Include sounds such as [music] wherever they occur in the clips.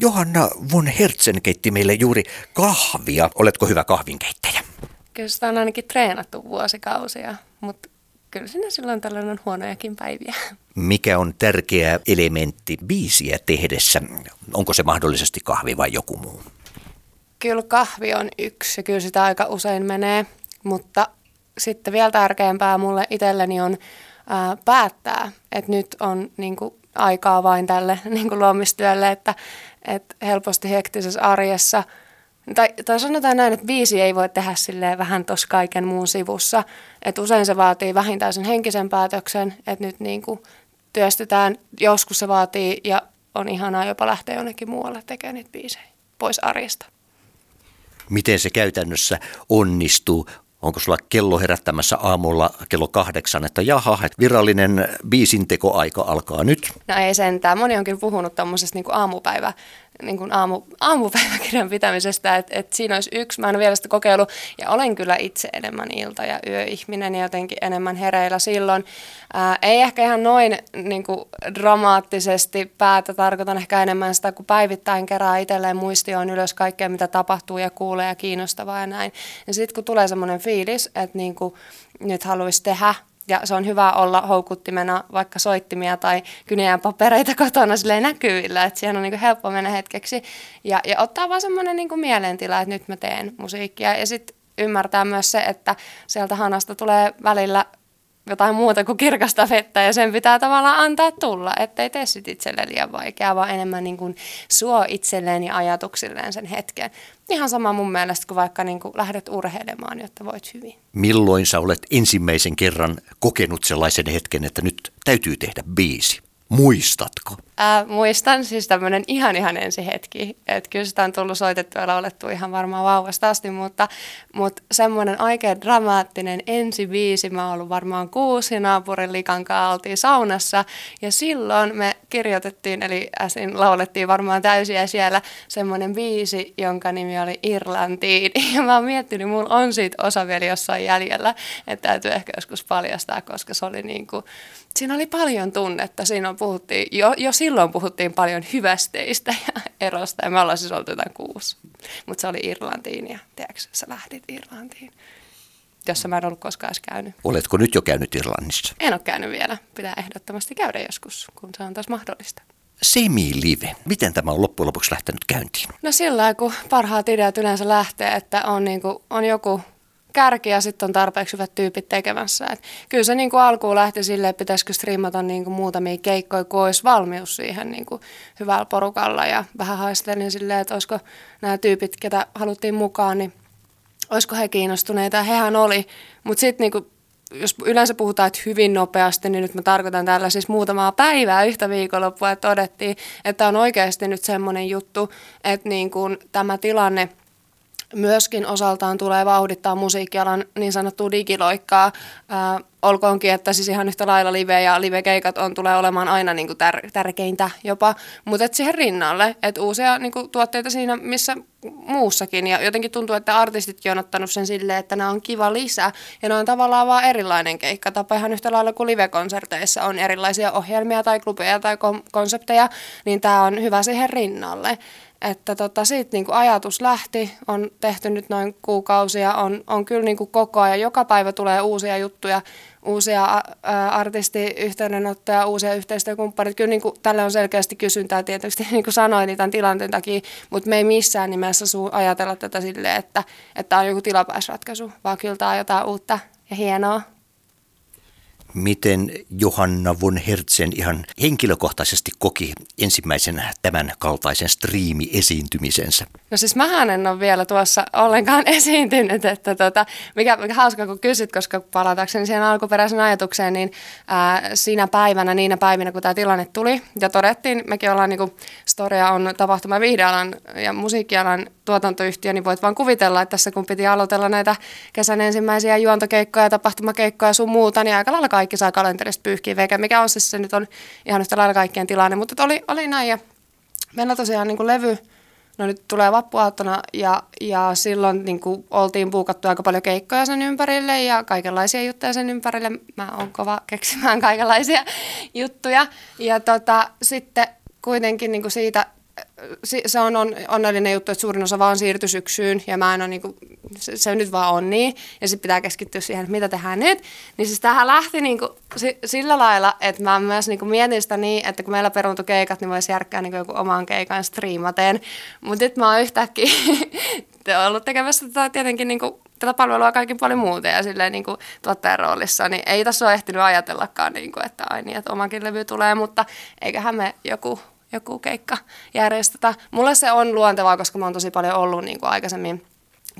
Johanna von Hertzen keitti meille juuri kahvia. Oletko hyvä kahvinkeittäjä? Kyllä sitä on ainakin treenattu vuosikausia, mutta kyllä siinä silloin tällöin on huonojakin päiviä. Mikä on tärkeä elementti biisiä tehdessä? Onko se mahdollisesti kahvi vai joku muu? Kyllä kahvi on yksi ja kyllä sitä aika usein menee, mutta sitten vielä tärkeämpää mulle itselleni on ää, päättää, että nyt on niin kuin, aikaa vain tälle [laughs] niin kuin luomistyölle, että, että helposti hektisessä arjessa – tai, tai sanotaan näin, että biisi ei voi tehdä silleen vähän tuossa kaiken muun sivussa. Että usein se vaatii vähintään sen henkisen päätöksen, että nyt niin kuin työstetään, joskus se vaatii ja on ihanaa jopa lähteä jonnekin muualle tekemään niitä biisejä pois arjesta. Miten se käytännössä onnistuu? Onko sulla kello herättämässä aamulla kello kahdeksan, että jaha, että virallinen biisintekoaika alkaa nyt? No ei sentään. Moni onkin puhunut tuommoisesta niin aamupäivä niin kuin aamu, aamupäiväkirjan pitämisestä, että, että siinä olisi yksi, mä en vielä sitä kokeillut, ja olen kyllä itse enemmän ilta- ja yöihminen ja jotenkin enemmän hereillä silloin. Ää, ei ehkä ihan noin niin kuin dramaattisesti päätä, tarkoitan ehkä enemmän sitä, kun päivittäin kerää itselleen muistioon ylös kaikkea, mitä tapahtuu ja kuulee ja kiinnostavaa ja näin. Ja sitten kun tulee semmoinen fiilis, että niin kuin nyt haluaisi tehdä ja se on hyvä olla houkuttimena vaikka soittimia tai kyniään papereita kotona silleen näkyvillä, että siihen on niin helppo mennä hetkeksi. Ja, ja ottaa vaan semmoinen niin mielentila, että nyt mä teen musiikkia. Ja sitten ymmärtää myös se, että sieltä hanasta tulee välillä jotain muuta kuin kirkasta vettä ja sen pitää tavallaan antaa tulla, ettei tee sit itselleen liian vaikeaa, vaan enemmän niin kuin suo itselleen ja ajatuksilleen sen hetken. Ihan sama mun mielestä kuin vaikka niin kuin lähdet urheilemaan, jotta voit hyvin. Milloin sä olet ensimmäisen kerran kokenut sellaisen hetken, että nyt täytyy tehdä biisi? Muistatko? Ää, muistan siis tämmöinen ihan ihan ensi hetki. Että kyllä sitä on tullut soitettua ja laulettu ihan varmaan vauvasta asti, mutta, mutta semmoinen oikein dramaattinen ensi biisi. Mä oon ollut varmaan kuusi naapurin likan kanssa oltiin saunassa ja silloin me kirjoitettiin, eli äsin laulettiin varmaan täysiä siellä semmoinen biisi, jonka nimi oli Irlantiin. [laughs] Ja mä oon miettinyt, mulla on siitä osa vielä jossain jäljellä, että täytyy ehkä joskus paljastaa, koska se oli niin kuin, siinä oli paljon tunnetta. Siinä puhuttiin, jo, jo silloin puhuttiin paljon hyvästeistä ja erosta ja me ollaan siis oltu jotain kuusi. Mutta se oli Irlantiin ja tiedätkö, sä lähdit Irlantiin jossa mä en ollut koskaan edes käynyt. Oletko nyt jo käynyt Irlannissa? En ole käynyt vielä. Pitää ehdottomasti käydä joskus, kun se on taas mahdollista. Semi-live. Miten tämä on loppujen lopuksi lähtenyt käyntiin? No sillä kun parhaat ideat yleensä lähtee, että on, niin kuin, on joku kärki ja sitten on tarpeeksi hyvät tyypit tekemässä. Et kyllä se niin kuin alkuun lähti silleen, että pitäisikö striimata niin kuin muutamia keikkoja, kun olisi valmius siihen niin kuin hyvällä porukalla. Ja vähän haistelin silleen, että olisiko nämä tyypit, ketä haluttiin mukaan, niin olisiko he kiinnostuneita. Hehän oli, mutta sitten niin kuin jos yleensä puhutaan, että hyvin nopeasti, niin nyt mä tarkoitan tällä siis muutamaa päivää yhtä viikonloppua, että todettiin, että on oikeasti nyt semmoinen juttu, että niin kuin tämä tilanne – myöskin osaltaan tulee vauhdittaa musiikkialan niin sanottua digiloikkaa. Ää, olkoonkin, että siis ihan yhtä lailla live ja live-keikat on, tulee olemaan aina niin kuin tär, tärkeintä jopa, mutta siihen rinnalle, että uusia niin kuin, tuotteita siinä missä muussakin. Ja jotenkin tuntuu, että artistitkin on ottanut sen silleen, että nämä on kiva lisä. Ja ne on tavallaan vaan erilainen keikkatapa ihan yhtä lailla kuin live-konserteissa on erilaisia ohjelmia tai klubeja tai konsepteja, niin tämä on hyvä siihen rinnalle. Että tota, siitä niin kuin ajatus lähti, on tehty nyt noin kuukausia, on, on kyllä niin kuin koko ajan, joka päivä tulee uusia juttuja, uusia artistiyhteydenottoja, uusia yhteistyökumppaneita. Kyllä niin kuin, tälle on selkeästi kysyntää tietysti, [laughs] niin kuin sanoin, niin tämän tilanteen takia, mutta me ei missään nimessä su- ajatella tätä silleen, että, että on joku tilapäisratkaisu, vaan kyllä tämä on jotain uutta ja hienoa miten Johanna von Hertzen ihan henkilökohtaisesti koki ensimmäisen tämän kaltaisen striimi-esiintymisensä? No siis mähän en ole vielä tuossa ollenkaan [laughs] esiintynyt, että tota, mikä, mikä hauska kun kysyt, koska palatakseni siihen alkuperäisen ajatukseen, niin ää, siinä päivänä, niinä päivinä kun tämä tilanne tuli ja todettiin, mekin ollaan niin kuin, Storia on tapahtuma viihdealan ja musiikkialan tuotantoyhtiö, niin voit vaan kuvitella, että tässä kun piti aloitella näitä kesän ensimmäisiä juontokeikkoja, tapahtumakeikkoja ja sun muuta, niin aika lailla kaikki saa kalenterista pyyhkiä veke, mikä on siis se nyt on ihan yhtä lailla kaikkien tilanne, mutta oli, oli näin ja meillä tosiaan niin kuin levy, no nyt tulee vappuaattona ja, ja silloin niin kuin oltiin puukattu aika paljon keikkoja sen ympärille ja kaikenlaisia juttuja sen ympärille. Mä oon kova keksimään kaikenlaisia [laughs] juttuja ja tota, sitten kuitenkin niin kuin siitä se on, on onnellinen juttu, että suurin osa vaan siirtyi syksyyn ja mä en ole, niin kuin, se, se, nyt vaan on niin. Ja sitten pitää keskittyä siihen, että mitä tehdään nyt. Niin siis tähän lähti niin kuin, sillä lailla, että mä myös niin kuin mietin sitä niin, että kun meillä peruuntu keikat, niin voisi järkkää niin joku oman keikan striimaten. Mutta nyt mä oon yhtäkkiä [laughs] ollut tekemässä tätä tietenkin niin kuin, tätä palvelua kaikin paljon muuta ja silleen niin kuin tuottajan roolissa, niin ei tässä ole ehtinyt ajatellakaan, niin kuin, että ai niin, että omakin levy tulee, mutta eiköhän me joku joku keikka järjestetä. Mulle se on luontevaa, koska mä oon tosi paljon ollut niin kuin aikaisemmin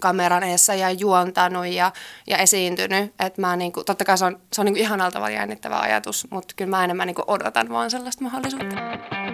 kameran edessä ja juontanut ja, ja esiintynyt. Et mä niin kuin, totta kai se on, se on niin kuin ihanalta jännittävä ajatus, mutta kyllä mä enemmän niin kuin odotan vaan sellaista mahdollisuutta.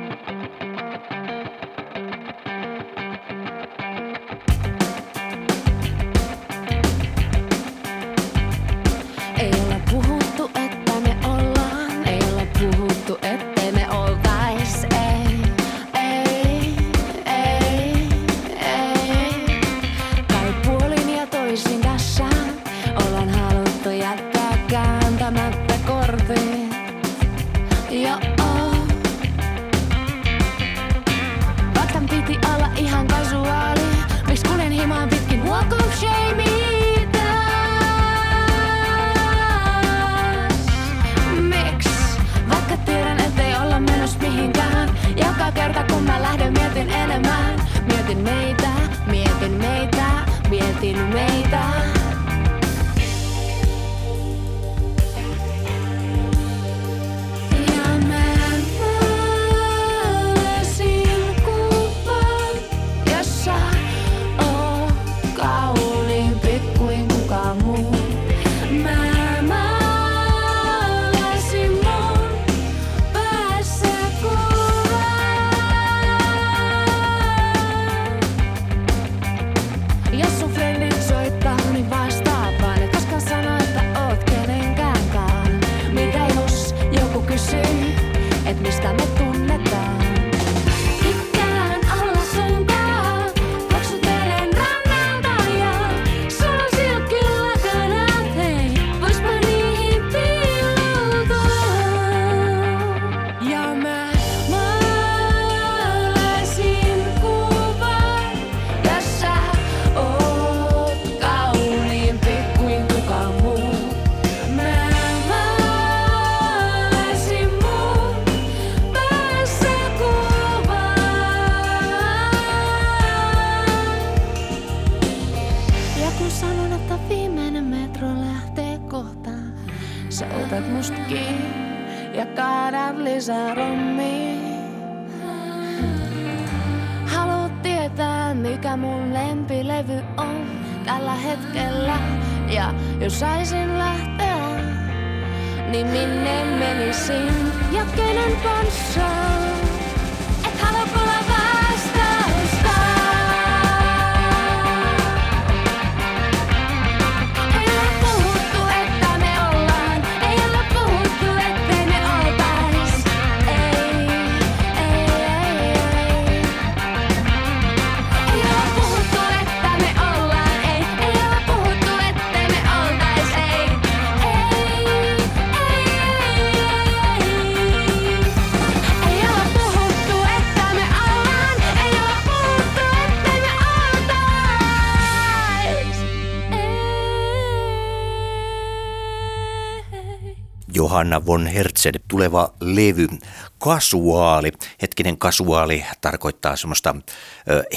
Johanna von Hertzen tuleva levy. Kasuaali, hetkinen kasuaali tarkoittaa semmoista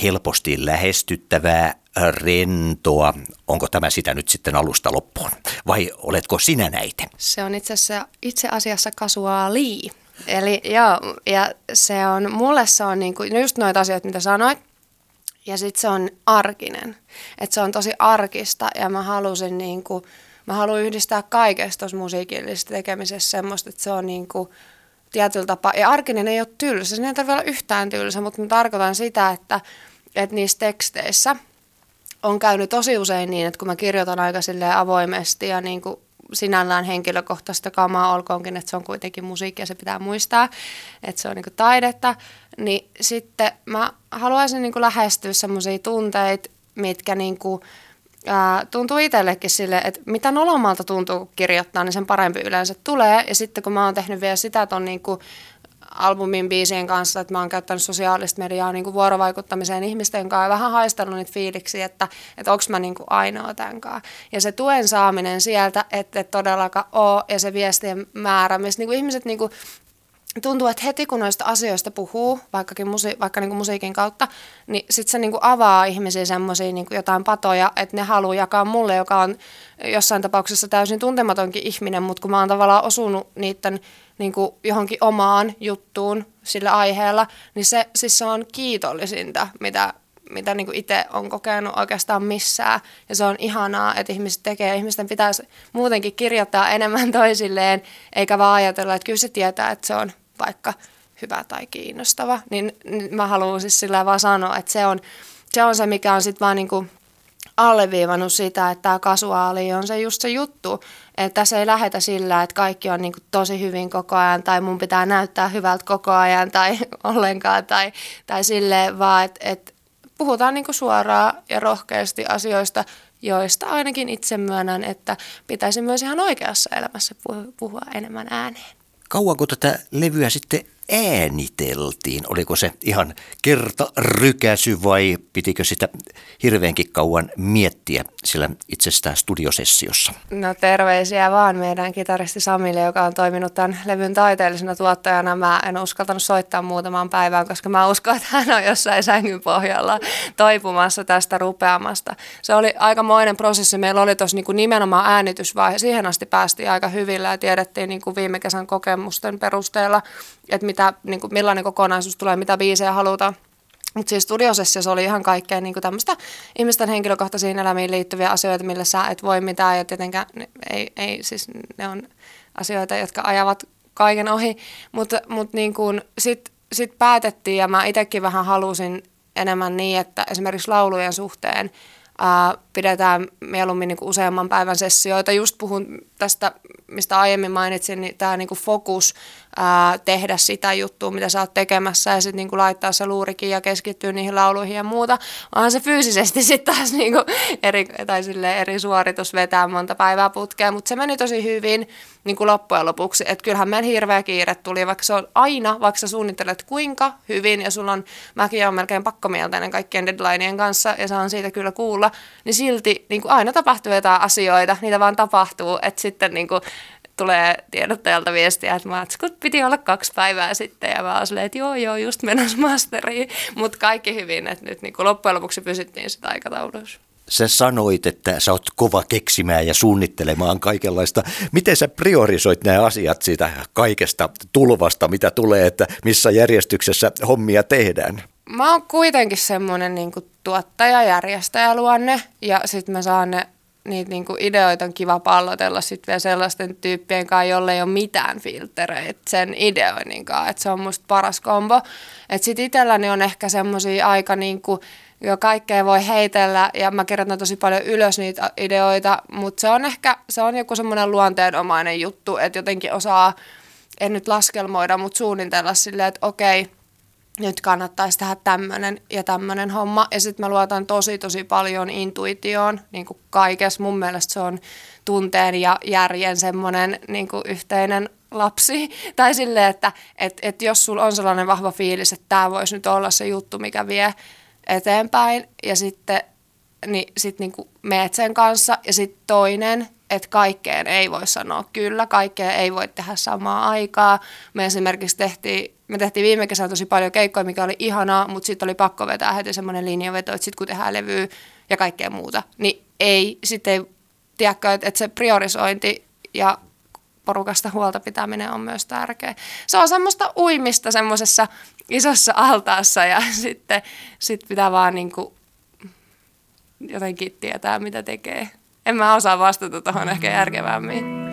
helposti lähestyttävää, rentoa. Onko tämä sitä nyt sitten alusta loppuun? Vai oletko sinä näitä? Se on itse asiassa, itse asiassa kasuaali. Eli joo, ja se on, mulle se on niinku, no just noita asioita, mitä sanoit. Ja sitten se on arkinen. Että se on tosi arkista ja mä halusin niinku, mä haluan yhdistää kaikesta tuossa musiikillisessa tekemisessä semmoista, että se on niin kuin tietyllä tapaa, ja arkinen ei ole tylsä, se ei tarvitse olla yhtään tylsä, mutta mä tarkoitan sitä, että, että niissä teksteissä on käynyt tosi usein niin, että kun mä kirjoitan aika avoimesti ja niin kuin sinällään henkilökohtaista kamaa, olkoonkin, että se on kuitenkin musiikki ja se pitää muistaa, että se on niin taidetta, niin sitten mä haluaisin niin lähestyä semmoisia tunteita, mitkä niin kuin, ää, tuntuu itsellekin sille, että mitä nolomalta tuntuu kirjoittaa, niin sen parempi yleensä tulee. Ja sitten kun mä oon tehnyt vielä sitä ton niin kuin albumin biisien kanssa, että mä oon käyttänyt sosiaalista mediaa niin kuin vuorovaikuttamiseen ihmisten kanssa ja vähän haistanut niitä fiiliksiä, että, että onko mä niin kuin ainoa tämän kanssa. Ja se tuen saaminen sieltä, että et todellakaan oo, ja se viestien määrä, missä niin kuin ihmiset niin kuin tuntuu, että heti kun noista asioista puhuu, vaikkakin musi, vaikka niin kuin musiikin kautta, niin sitten se niin kuin avaa ihmisiä semmoisia niin jotain patoja, että ne haluaa jakaa mulle, joka on jossain tapauksessa täysin tuntematonkin ihminen, mutta kun mä oon tavallaan osunut niiden niin kuin johonkin omaan juttuun sillä aiheella, niin se, siis se on kiitollisinta, mitä, mitä niin kuin itse on kokenut oikeastaan missään. Ja se on ihanaa, että ihmiset tekee. Ihmisten pitäisi muutenkin kirjoittaa enemmän toisilleen, eikä vaan ajatella, että kyllä se tietää, että se on vaikka hyvä tai kiinnostava. Niin, niin mä haluan siis sillä vaan sanoa, että se on se, on se mikä on sitten vaan niin kuin alleviivannut sitä, että tämä kasuaali on se just se juttu, että tässä ei lähetä sillä, että kaikki on niin kuin tosi hyvin koko ajan tai mun pitää näyttää hyvältä koko ajan tai [laughs] ollenkaan tai, tai silleen, vaan että, että puhutaan niin kuin suoraan ja rohkeasti asioista, joista ainakin itse myönnän, että pitäisi myös ihan oikeassa elämässä puhua enemmän ääneen. Kauanko tätä levyä sitten ääniteltiin? Oliko se ihan kerta rykäsy vai pitikö sitä hirveänkin kauan miettiä sillä itsestään studiosessiossa? No terveisiä vaan meidän kitaristi Samille, joka on toiminut tämän levyn taiteellisena tuottajana. Mä en uskaltanut soittaa muutamaan päivään, koska mä uskon, että hän on jossain sängyn pohjalla toipumassa tästä rupeamasta. Se oli aikamoinen prosessi. Meillä oli tuossa niin nimenomaan äänitysvaihe. Siihen asti päästiin aika hyvillä ja tiedettiin niin kuin viime kesän kokemusten perusteella, että mitä, niin kuin, millainen kokonaisuus tulee, mitä biisejä halutaan. Mutta siis studiosessiossa oli ihan kaikkea niin tämmöistä ihmisten henkilökohtaisiin elämiin liittyviä asioita, millä sä et voi mitään ja tietenkään ei, ei siis ne on asioita, jotka ajavat kaiken ohi, mutta mut niin sitten sit päätettiin ja mä itsekin vähän halusin enemmän niin, että esimerkiksi laulujen suhteen ää, pidetään mieluummin niin useamman päivän sessioita. Just puhun tästä, mistä aiemmin mainitsin, niin tämä niin fokus ää, tehdä sitä juttua, mitä sä oot tekemässä ja sitten niinku laittaa se luurikin ja keskittyä niihin lauluihin ja muuta. Onhan se fyysisesti sitten taas [laughs] niinku eri, tai eri suoritus vetää monta päivää putkea, mutta se meni tosi hyvin niinku loppujen lopuksi. Että kyllähän meidän hirveä kiire tuli, vaikka se on aina, vaikka sä suunnittelet kuinka hyvin ja sulla on, mäkin on melkein pakkomielteinen kaikkien deadlineien kanssa ja saan siitä kyllä kuulla, niin silti niinku aina tapahtuu jotain asioita, niitä vaan tapahtuu, että sitten niinku tulee tiedottajalta viestiä, että matskut piti olla kaksi päivää sitten ja mä oon että joo joo, just menossa masteriin, mutta kaikki hyvin, että nyt niin loppujen lopuksi pysyttiin sitä aikataulussa. Sä sanoit, että sä oot kova keksimään ja suunnittelemaan kaikenlaista. Miten sä priorisoit nämä asiat siitä kaikesta tulvasta, mitä tulee, että missä järjestyksessä hommia tehdään? Mä oon kuitenkin semmoinen niin tuottaja, järjestäjä luonne ja sitten mä saan ne niitä niinku ideoita on kiva pallotella sitten vielä sellaisten tyyppien kanssa, jolle ei ole mitään filtereitä sen ideoinnin kanssa. Että se on musta paras kombo. Että sitten itselläni on ehkä semmoisia aika niinku, jo kaikkea voi heitellä ja mä kirjoitan tosi paljon ylös niitä ideoita, mutta se on ehkä, se on joku semmoinen luonteenomainen juttu, että jotenkin osaa, en nyt laskelmoida, mutta suunnitella silleen, että okei, nyt kannattaisi tehdä tämmöinen ja tämmöinen homma. Ja sitten mä luotan tosi tosi paljon intuitioon niin kuin kaikessa. Mun mielestä se on tunteen ja järjen semmoinen niin kuin yhteinen lapsi. [laughs] Tai silleen, että et, et jos sulla on sellainen vahva fiilis, että tämä voisi nyt olla se juttu, mikä vie eteenpäin. Ja sitten niin sit niinku meet sen kanssa. Ja sitten toinen, että kaikkeen ei voi sanoa kyllä, kaikkea ei voi tehdä samaa aikaa. Me esimerkiksi tehtiin, me tehtiin viime kesänä tosi paljon keikkoja, mikä oli ihanaa, mutta sitten oli pakko vetää heti semmoinen linjaveto, että sitten kun tehdään levyä ja kaikkea muuta, niin ei, sitten ei, tiedäkö, että, että se priorisointi ja porukasta huolta pitäminen on myös tärkeä. Se on semmoista uimista semmoisessa isossa altaassa ja [laughs] sitten sit pitää vaan niin kuin jotenkin tietää, mitä tekee en mä osaa vastata tuohon ehkä järkevämmin.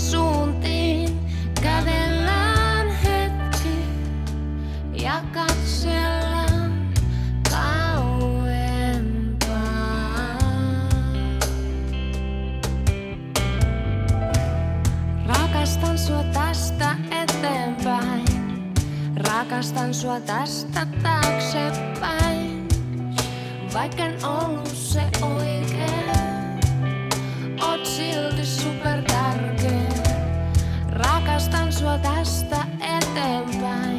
Suuntiin kävellään hetki ja katsellaan kauempaa. Rakastan sua tästä eteenpäin. Rakastan sua tästä taaksepäin. Vaikken ollut se oikein, sua tästä eteenpäin.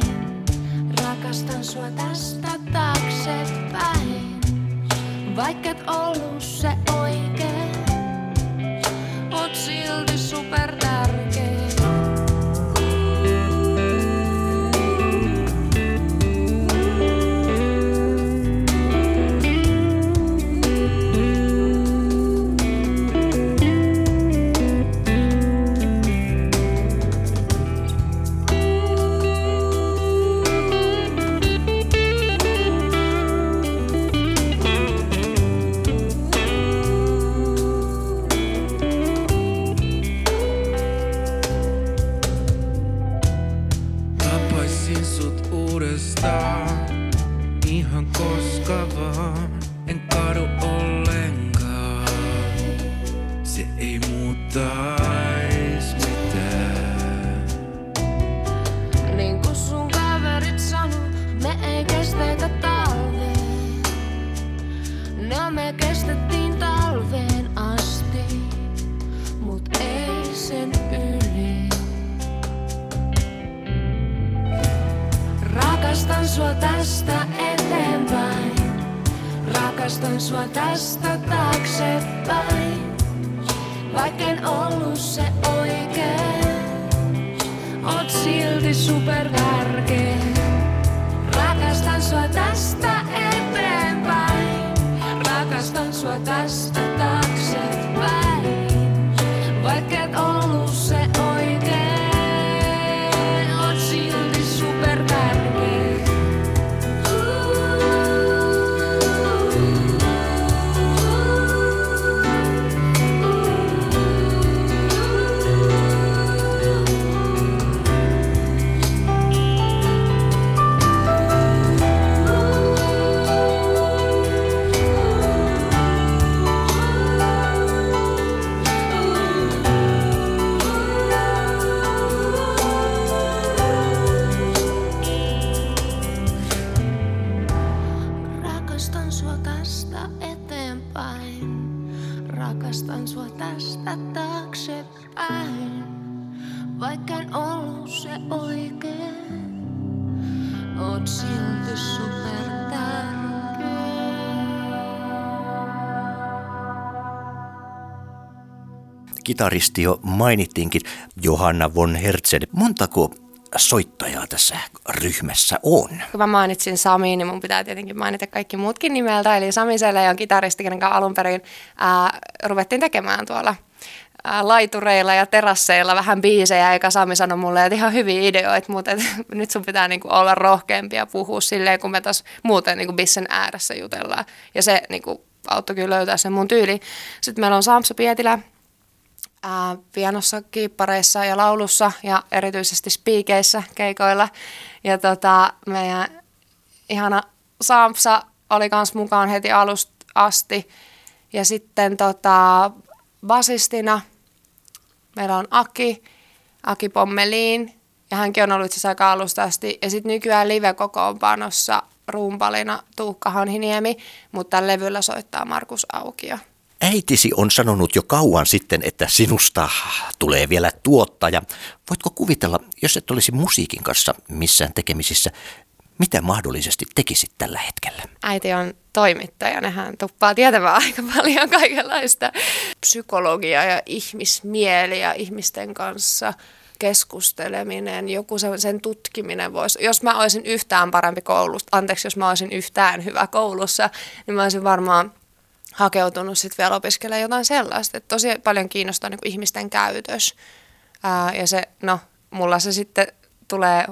Rakastan sua tästä taaksepäin. Vaikket ollut se oikein, oot silti super ei sen yli. Rakastan sua tästä eteenpäin. Rakastan sua tästä taaksepäin. Vaikken ollut se oikein. Oot silti super tärkeä. Rakastan sua tästä eteenpäin. Rakastan sua tästä Kitaristi jo mainittiinkin, Johanna von Hertzen. Montako soittajaa tässä ryhmässä on? Kun mä mainitsin Sami, niin mun pitää tietenkin mainita kaikki muutkin nimeltä. Eli Sami Selä on kitaristi, kanssa alun perin ää, ruvettiin tekemään tuolla laitureilla ja terasseilla vähän biisejä, eikä Sami sanoi mulle, että ihan hyviä ideoita, mutta et, [laughs] nyt sun pitää niinku olla rohkeampi ja puhua silleen, kun me taas muuten niinku bissen ääressä jutellaan. Ja se niinku auttoi kyllä löytää sen mun tyyli. Sitten meillä on Samsa Pietilä, ää, pianossa, kiippareissa ja laulussa ja erityisesti spiikeissä keikoilla. Ja tota, meidän ihana Sampsa oli kans mukaan heti alusta asti. Ja sitten tota, basistina meillä on Aki, Aki Pommeliin, ja hänkin on ollut itse aika alusta asti. Ja sitten nykyään live-kokoonpanossa rumpalina Tuukka Hanhiniemi, mutta levyllä soittaa Markus Aukio. Äitisi on sanonut jo kauan sitten, että sinusta tulee vielä tuottaja. Voitko kuvitella, jos et olisi musiikin kanssa missään tekemisissä, mitä mahdollisesti tekisit tällä hetkellä? äiti on toimittaja, hän tuppaa tietämään aika paljon kaikenlaista psykologiaa ja ihmismieli ja ihmisten kanssa keskusteleminen, joku sen tutkiminen voisi, jos mä olisin yhtään parempi koulussa, anteeksi, jos mä olisin yhtään hyvä koulussa, niin mä olisin varmaan hakeutunut sitten vielä opiskelemaan jotain sellaista, että tosi paljon kiinnostaa niin ihmisten käytös. Ää, ja se, no, mulla se sitten tulee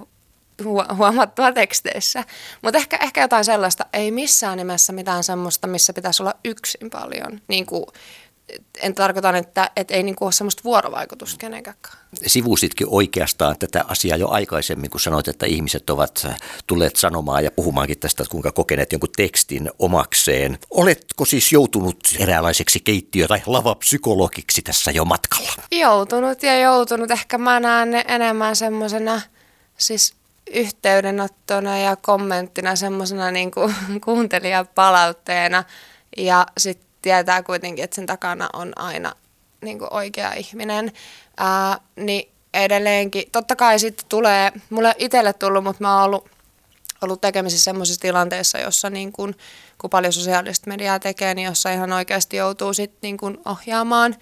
huo- huomattua teksteissä. Mutta ehkä, ehkä jotain sellaista, ei missään nimessä mitään semmoista, missä pitäisi olla yksin paljon. Niin kuin en tarkoita, että, että ei niin kuin ole semmoista vuorovaikutusta kenenkään. Sivusitkin oikeastaan tätä asiaa jo aikaisemmin, kun sanoit, että ihmiset ovat tulleet sanomaan ja puhumaankin tästä, kuinka kokeneet jonkun tekstin omakseen. Oletko siis joutunut eräänlaiseksi keittiö- tai lavapsykologiksi tässä jo matkalla? Joutunut ja joutunut. Ehkä mä näen ne enemmän semmoisena siis yhteydenottona ja kommenttina semmoisena niin [laughs] kuuntelijapalautteena. Ja sitten tietää kuitenkin, että sen takana on aina niin kuin oikea ihminen. Ää, niin edelleenkin, totta kai sitten tulee, mulle itselle tullut, mutta mä oon ollut, ollut tekemisissä semmoisissa tilanteissa, jossa niin kun, kun paljon sosiaalista mediaa tekee, niin jossa ihan oikeasti joutuu sitten niin kun ohjaamaan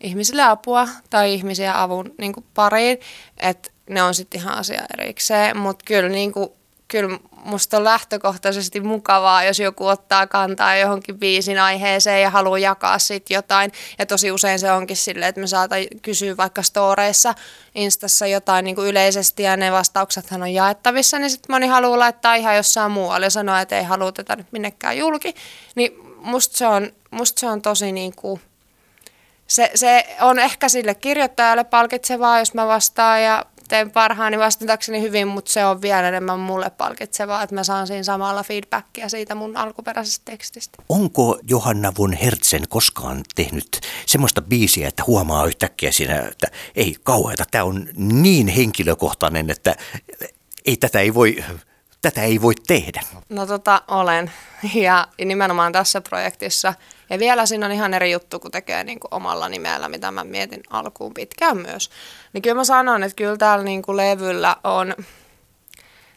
ihmisille apua tai ihmisiä avun niin pariin, että ne on sitten ihan asia erikseen, mutta kyllä niin kuin kyllä musta on lähtökohtaisesti mukavaa, jos joku ottaa kantaa johonkin biisin aiheeseen ja haluaa jakaa siitä jotain. Ja tosi usein se onkin silleen, että me saatan kysyä vaikka storeissa, Instassa jotain niin kuin yleisesti ja ne vastauksethan on jaettavissa, niin sitten moni haluaa laittaa ihan jossain muualla ja sanoa, että ei halua tätä nyt minnekään julki. Niin musta se on, musta se on tosi niin kuin, se, se on ehkä sille kirjoittajalle palkitsevaa, jos mä vastaan ja teen parhaani vastatakseni hyvin, mutta se on vielä enemmän mulle palkitsevaa, että mä saan siinä samalla feedbackia siitä mun alkuperäisestä tekstistä. Onko Johanna von Hertzen koskaan tehnyt semmoista biisiä, että huomaa yhtäkkiä siinä, että ei kauheata, tämä on niin henkilökohtainen, että ei tätä ei voi tätä ei voi tehdä? No tota, olen. Ja nimenomaan tässä projektissa. Ja vielä siinä on ihan eri juttu, kun tekee niin kuin omalla nimellä, mitä mä mietin alkuun pitkään myös. Niin kyllä mä sanon, että kyllä täällä niin kuin levyllä on,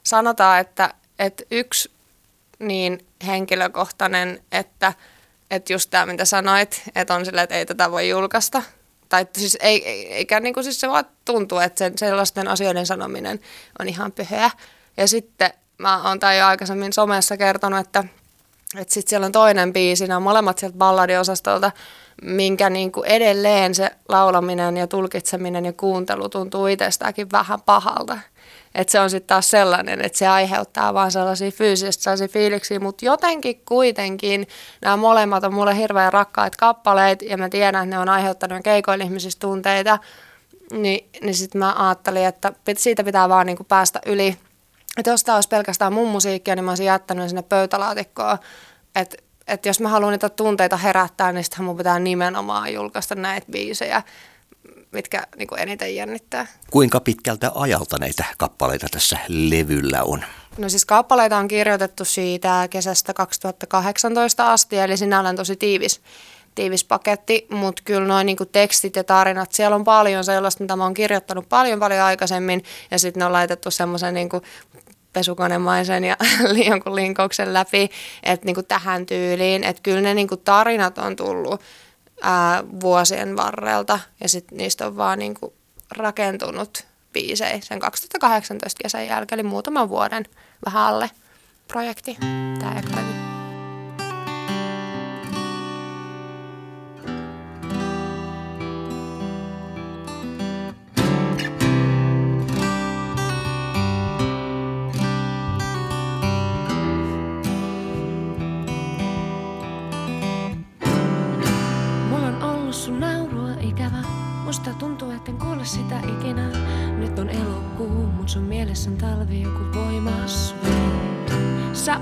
sanotaan, että, että yksi niin henkilökohtainen, että, että just tämä, mitä sanoit, että on silleen, että ei tätä voi julkaista. Tai siis ei, eikä niin kuin siis se vaan tuntuu, että sen, sellaisten asioiden sanominen on ihan pyhää. Ja sitten mä oon tai jo aikaisemmin somessa kertonut, että, että sitten siellä on toinen biisi, nämä on molemmat sieltä balladiosastolta, minkä niin kuin edelleen se laulaminen ja tulkitseminen ja kuuntelu tuntuu itsestäänkin vähän pahalta. Että se on sitten taas sellainen, että se aiheuttaa vaan sellaisia fyysisesti sellaisia fiiliksiä, mutta jotenkin kuitenkin nämä molemmat on mulle hirveän rakkaat kappaleet ja mä tiedän, että ne on aiheuttanut keikoille ihmisistä tunteita, niin, niin sitten mä ajattelin, että siitä pitää vaan niin kuin päästä yli – että jos tämä olisi pelkästään mun musiikkia, niin mä olisin jättänyt sinne pöytälaatikkoon. Että et jos mä haluan niitä tunteita herättää, niin sitten mun pitää nimenomaan julkaista näitä biisejä, mitkä niin kuin eniten jännittää. Kuinka pitkältä ajalta näitä kappaleita tässä levyllä on? No siis kappaleita on kirjoitettu siitä kesästä 2018 asti, eli sinällään tosi tiivis, tiivis paketti, mutta kyllä noin niin tekstit ja tarinat, siellä on paljon sellaista, mitä mä oon kirjoittanut paljon paljon aikaisemmin, ja sitten ne on laitettu semmoisen niin pesukonemaisen ja [laughs] jonkun linkouksen läpi, että niin kuin tähän tyyliin. Että kyllä ne niin kuin tarinat on tullut ää, vuosien varrelta ja sitten niistä on vaan niin kuin rakentunut biisejä sen 2018 kesän jälkeen, eli muutaman vuoden vähän alle projekti, tämä Musta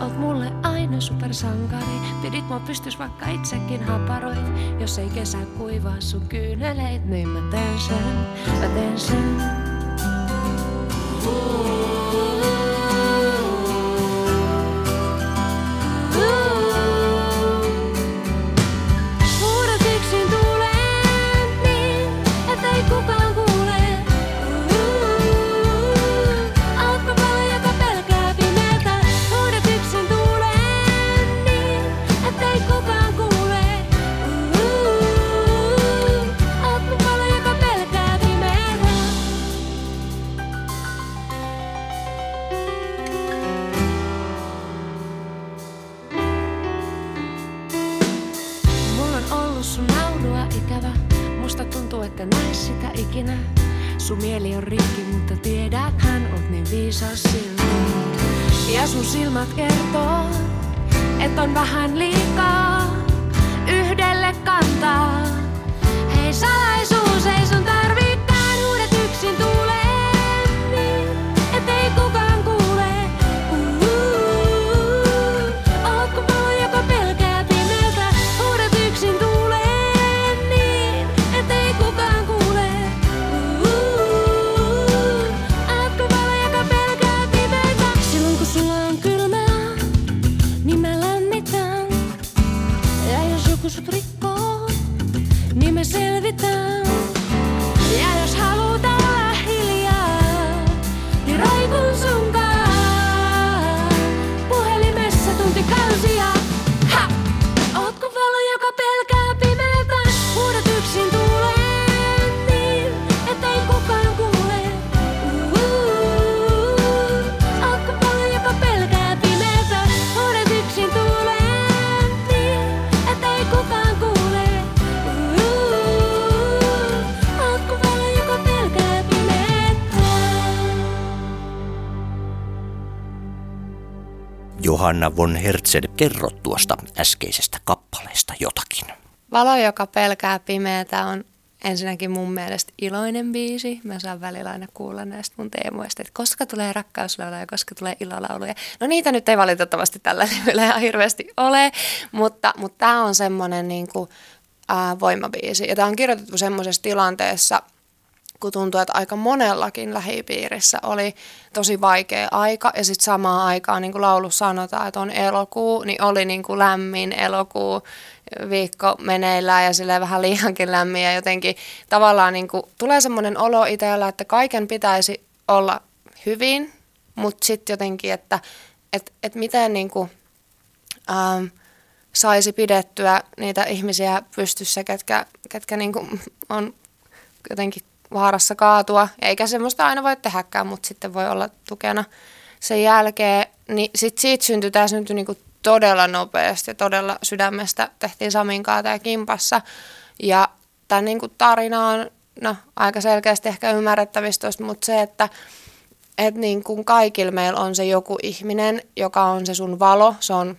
oot mulle aina supersankari. Pidit mua pystys vaikka itsekin haparoit. Jos ei kesä kuivaa sun kyyneleet, niin mä teen sen, mä teen sen. Ooh. Johanna von Hertzen, kerro tuosta äskeisestä kappaleesta jotakin. Valo, joka pelkää pimeätä on ensinnäkin mun mielestä iloinen biisi. Mä saan välillä aina kuulla näistä mun teemoista, että koska tulee rakkauslauluja ja koska tulee ilolauluja. No niitä nyt ei valitettavasti tällä levyllä ihan hirveästi ole, mutta, mutta tämä on semmoinen niin kuin, äh, voimabiisi. Ja tämä on kirjoitettu semmoisessa tilanteessa, kun tuntuu, että aika monellakin lähipiirissä oli tosi vaikea aika ja sitten samaan aikaan niin kuin laulussa sanotaan, että on elokuu, niin oli niin kuin lämmin elokuu viikko meneillään ja sille vähän liiankin lämmin ja jotenkin tavallaan niin kuin, tulee semmoinen olo itsellä, että kaiken pitäisi olla hyvin, mutta sitten jotenkin, että et, et miten niin kuin, ähm, saisi pidettyä niitä ihmisiä pystyssä, ketkä, ketkä niin kuin on jotenkin vaarassa kaatua, eikä semmoista aina voi tehdäkään, mutta sitten voi olla tukena sen jälkeen. Niin sit siitä syntyi, tämä syntyi niinku todella nopeasti ja todella sydämestä tehtiin Samin kanssa tämä kimpassa. Ja tämä niinku tarina on no, aika selkeästi ehkä ymmärrettävistä, mutta se, että et niin kuin kaikilla meillä on se joku ihminen, joka on se sun valo, se on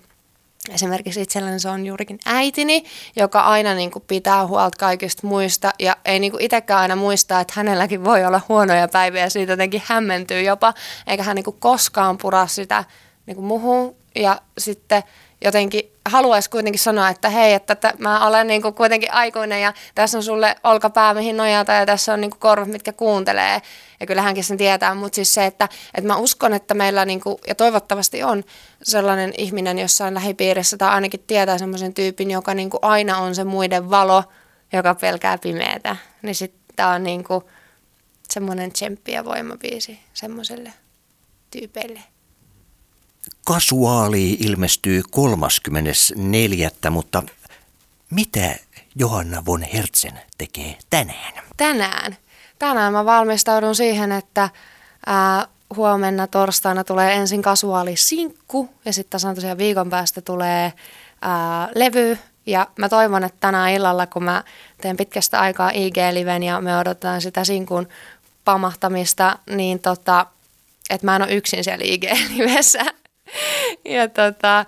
Esimerkiksi itselläni se on juurikin äitini, joka aina niin kuin pitää huolta kaikista muista ja ei niin kuin itsekään aina muista, että hänelläkin voi olla huonoja päiviä. Ja siitä jotenkin hämmentyy jopa, eikä hän niin kuin koskaan pura sitä niin kuin muhun. Ja sitten jotenkin haluaisi kuitenkin sanoa, että hei, että, että mä olen niin kuin kuitenkin aikuinen ja tässä on sulle olkapää, mihin nojata ja tässä on niin kuin korvat, mitkä kuuntelee. Ja kyllä hänkin sen tietää, mutta siis se, että, että mä uskon, että meillä niin kuin, ja toivottavasti on sellainen ihminen jossain lähipiirissä tai ainakin tietää semmoisen tyypin, joka niin kuin aina on se muiden valo, joka pelkää pimeätä. Niin sitten tämä on niin kuin semmoinen tsemppi ja voimabiisi semmoiselle tyypeille. Kasuaali ilmestyy 34. Mutta mitä Johanna von Hertzen tekee tänään? tänään. Tänään mä valmistaudun siihen, että ää, huomenna torstaina tulee ensin kasuaali sinkku ja sitten tasan tosiaan viikon päästä tulee ää, levy. Ja mä toivon, että tänään illalla, kun mä teen pitkästä aikaa IG-liven ja me odotetaan sitä sinkun pamahtamista, niin tota, että mä en ole yksin siellä IG-livessä. Ja tota,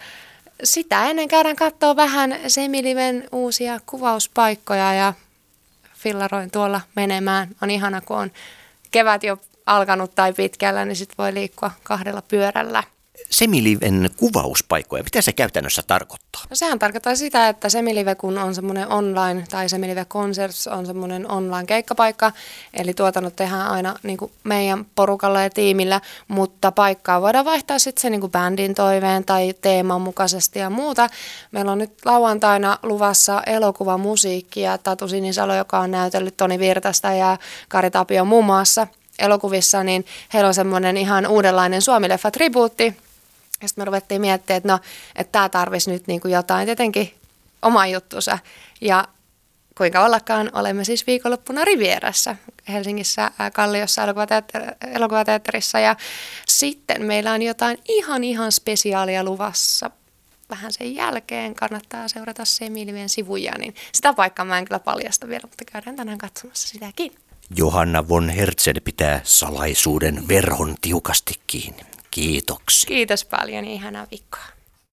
sitä ennen käydään katsoa vähän Semiliven uusia kuvauspaikkoja ja fillaroin tuolla menemään. On ihana, kun on kevät jo alkanut tai pitkällä, niin sitten voi liikkua kahdella pyörällä. Semiliven kuvauspaikkoja, mitä se käytännössä tarkoittaa? No sehän tarkoittaa sitä, että Semilive kun on semmoinen online, tai Semilive Concerts on semmoinen online keikkapaikka, eli tuotannot tehdään aina niin kuin meidän porukalla ja tiimillä, mutta paikkaa voidaan vaihtaa sitten se niin kuin bändin toiveen tai teeman mukaisesti ja muuta. Meillä on nyt lauantaina luvassa elokuvamusiikkia, Tatu Sinisalo, joka on näytellyt Toni Virtasta ja Kari Tapio muun muassa elokuvissa, niin heillä on semmoinen ihan uudenlainen Suomi-leffa-tribuutti, ja sitten me ruvettiin miettimään, että no, että tämä tarvisi nyt niin kuin jotain tietenkin oma juttunsa. Ja kuinka ollakaan, olemme siis viikonloppuna Rivierässä Helsingissä Kalliossa elokuvateatter- elokuvateatterissa. Ja sitten meillä on jotain ihan ihan spesiaalia luvassa vähän sen jälkeen. Kannattaa seurata Semilivien sivuja, niin sitä paikkaa mä en kyllä paljasta vielä, mutta käydään tänään katsomassa sitäkin. Johanna von Hertzen pitää salaisuuden verhon tiukasti kiinni. Kiitoksia. Kiitos paljon, ihanaa viikkoa.